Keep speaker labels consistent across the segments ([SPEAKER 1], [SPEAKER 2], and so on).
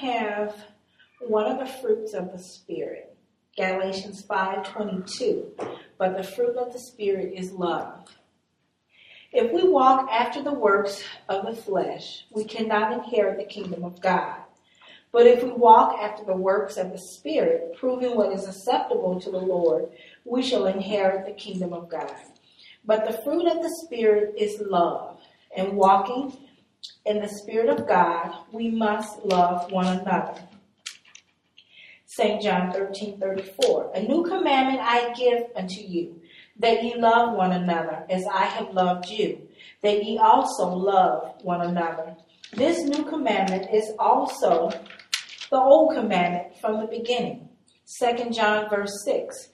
[SPEAKER 1] have one of the fruits of the Spirit. Galatians 5:22. But the fruit of the Spirit is love. If we walk after the works of the flesh, we cannot inherit the kingdom of God. But if we walk after the works of the Spirit, proving what is acceptable to the Lord, we shall inherit the kingdom of God. But the fruit of the Spirit is love, and walking in the Spirit of God, we must love one another. St. John 13 34. A new commandment I give unto you, that ye love one another as I have loved you, that ye also love one another. This new commandment is also the old commandment from the beginning. 2 John verse 6.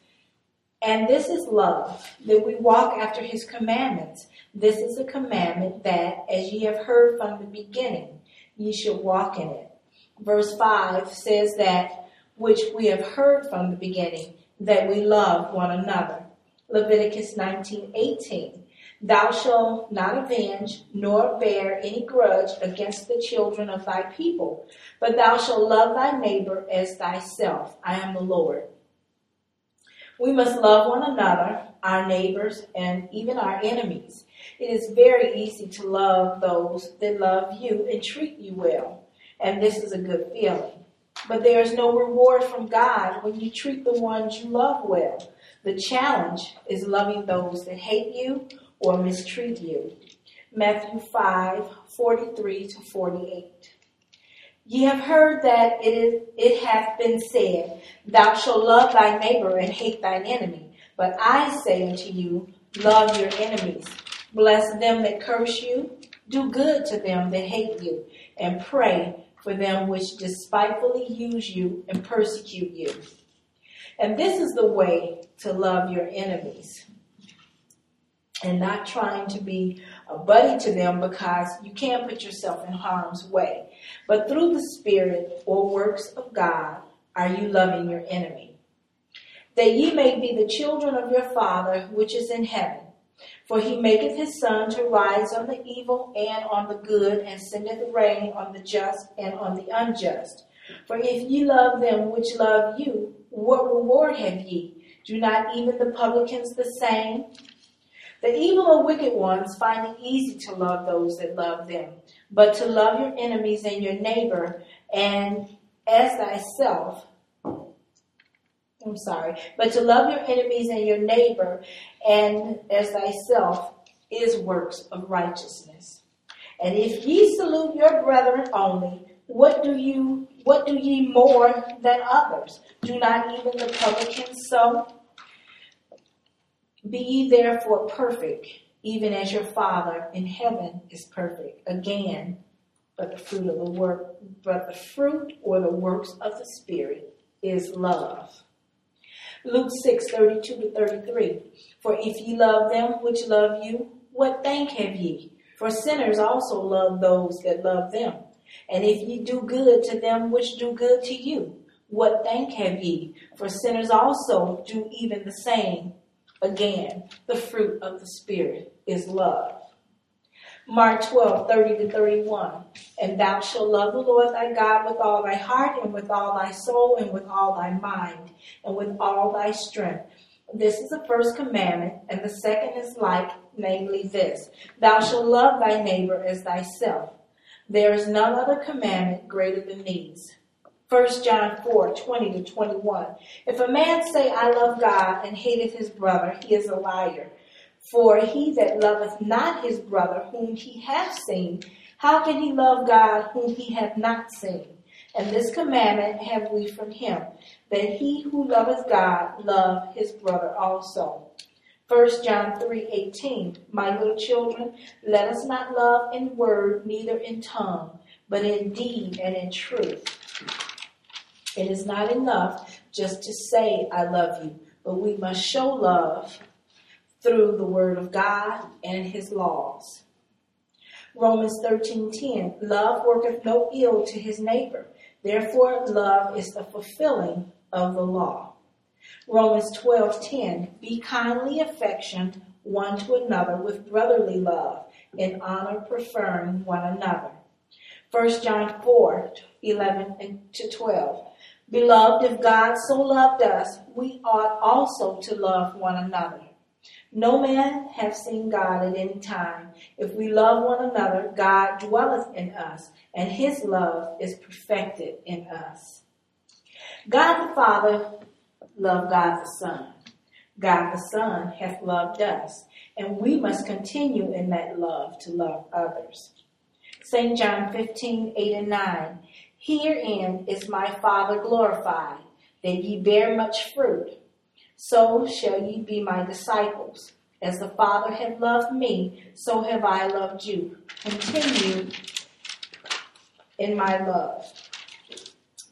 [SPEAKER 1] And this is love, that we walk after his commandments. This is a commandment that, as ye have heard from the beginning, ye should walk in it. Verse 5 says that, which we have heard from the beginning, that we love one another. Leviticus 19 18. Thou shalt not avenge nor bear any grudge against the children of thy people, but thou shalt love thy neighbor as thyself. I am the Lord. We must love one another, our neighbors, and even our enemies. It is very easy to love those that love you and treat you well, and this is a good feeling. But there is no reward from God when you treat the ones you love well. The challenge is loving those that hate you or mistreat you. Matthew 5 43 to 48. Ye have heard that it, is, it hath been said, Thou shalt love thy neighbor and hate thine enemy. But I say unto you, Love your enemies. Bless them that curse you. Do good to them that hate you. And pray for them which despitefully use you and persecute you. And this is the way to love your enemies. And not trying to be a buddy to them because you can't put yourself in harm's way. But through the Spirit or works of God are you loving your enemy. That ye may be the children of your Father which is in heaven. For he maketh his sun to rise on the evil and on the good, and sendeth rain on the just and on the unjust. For if ye love them which love you, what reward have ye? Do not even the publicans the same? The evil or wicked ones find it easy to love those that love them, but to love your enemies and your neighbor and as thyself. I'm sorry, but to love your enemies and your neighbor and as thyself is works of righteousness. And if ye salute your brethren only, what do you what do ye more than others? Do not even the publicans so? Be ye therefore perfect, even as your Father in heaven is perfect. Again, but the fruit of the work, but the fruit or the works of the Spirit is love. Luke 6, 32 to 33. For if ye love them which love you, what thank have ye? For sinners also love those that love them. And if ye do good to them which do good to you, what thank have ye? For sinners also do even the same. Again, the fruit of the Spirit is love. Mark 12, 30 to 31. And thou shalt love the Lord thy God with all thy heart, and with all thy soul, and with all thy mind, and with all thy strength. This is the first commandment, and the second is like, namely this Thou shalt love thy neighbor as thyself. There is none other commandment greater than these. 1 John 4, 20 to 21. If a man say, I love God, and hateth his brother, he is a liar. For he that loveth not his brother whom he hath seen, how can he love God whom he hath not seen? And this commandment have we from him, that he who loveth God love his brother also. 1 John 3:18 My little children, let us not love in word, neither in tongue, but in deed and in truth. It is not enough just to say, I love you, but we must show love through the word of God and his laws. Romans 13:10 Love worketh no ill to his neighbor. Therefore love is the fulfilling of the law. Romans 12:10 Be kindly affectioned one to another with brotherly love, in honor preferring one another. 1 John 4 11 and to 12. Beloved, if God so loved us, we ought also to love one another. No man hath seen God at any time. If we love one another, God dwelleth in us, and his love is perfected in us. God the Father loved God the Son. God the Son hath loved us, and we must continue in that love to love others. St. John 15, 8 and 9. Herein is my Father glorified, that ye bear much fruit. So shall ye be my disciples. As the Father hath loved me, so have I loved you. Continue in my love.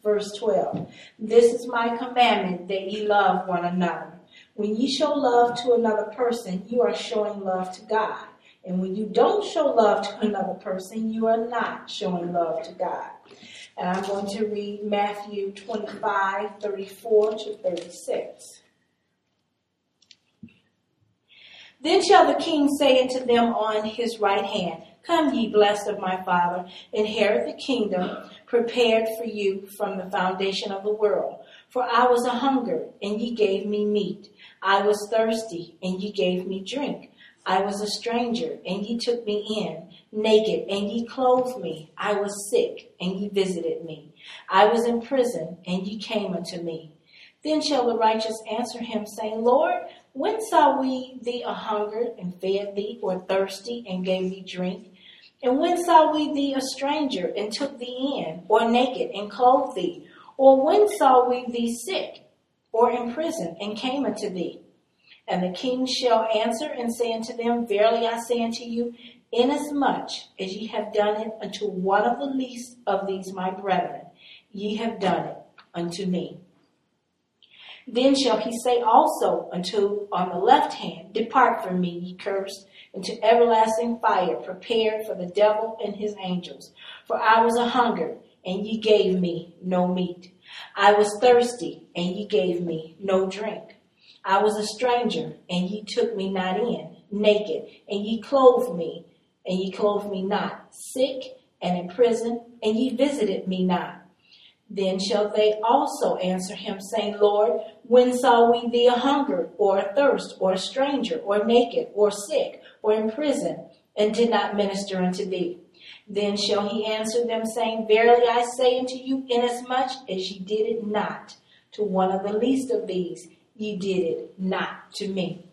[SPEAKER 1] Verse 12. This is my commandment that ye love one another. When ye show love to another person, you are showing love to God. And when you don't show love to another person, you are not showing love to God. And I'm going to read Matthew 25, 34 to 36. Then shall the king say unto them on his right hand, Come ye blessed of my father, inherit the kingdom prepared for you from the foundation of the world. For I was a hunger, and ye gave me meat. I was thirsty, and ye gave me drink. I was a stranger, and ye took me in, naked, and ye clothed me. I was sick, and ye visited me. I was in prison, and ye came unto me. Then shall the righteous answer him, saying, Lord, when saw we thee a hungered, and fed thee, or thirsty, and gave thee drink? And when saw we thee a stranger, and took thee in, or naked, and clothed thee? Or when saw we thee sick, or in prison, and came unto thee? And the king shall answer and say unto them, Verily I say unto you, inasmuch as ye have done it unto one of the least of these my brethren, ye have done it unto me. Then shall he say also unto on the left hand, Depart from me, ye cursed, into everlasting fire, prepared for the devil and his angels. For I was a hunger, and ye gave me no meat. I was thirsty, and ye gave me no drink. I was a stranger, and ye took me not in, naked, and ye clothed me, and ye clothed me not, sick and in prison, and ye visited me not. Then shall they also answer him, saying, Lord, when saw we thee a hunger, or a thirst, or a stranger, or naked, or sick, or in prison, and did not minister unto thee? Then shall he answer them, saying, Verily I say unto you, inasmuch as ye did it not to one of the least of these, ye did it not to me.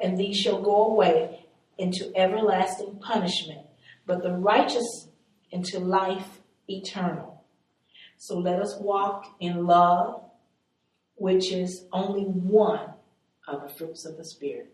[SPEAKER 1] And these shall go away into everlasting punishment, but the righteous into life eternal. So let us walk in love, which is only one of the fruits of the Spirit.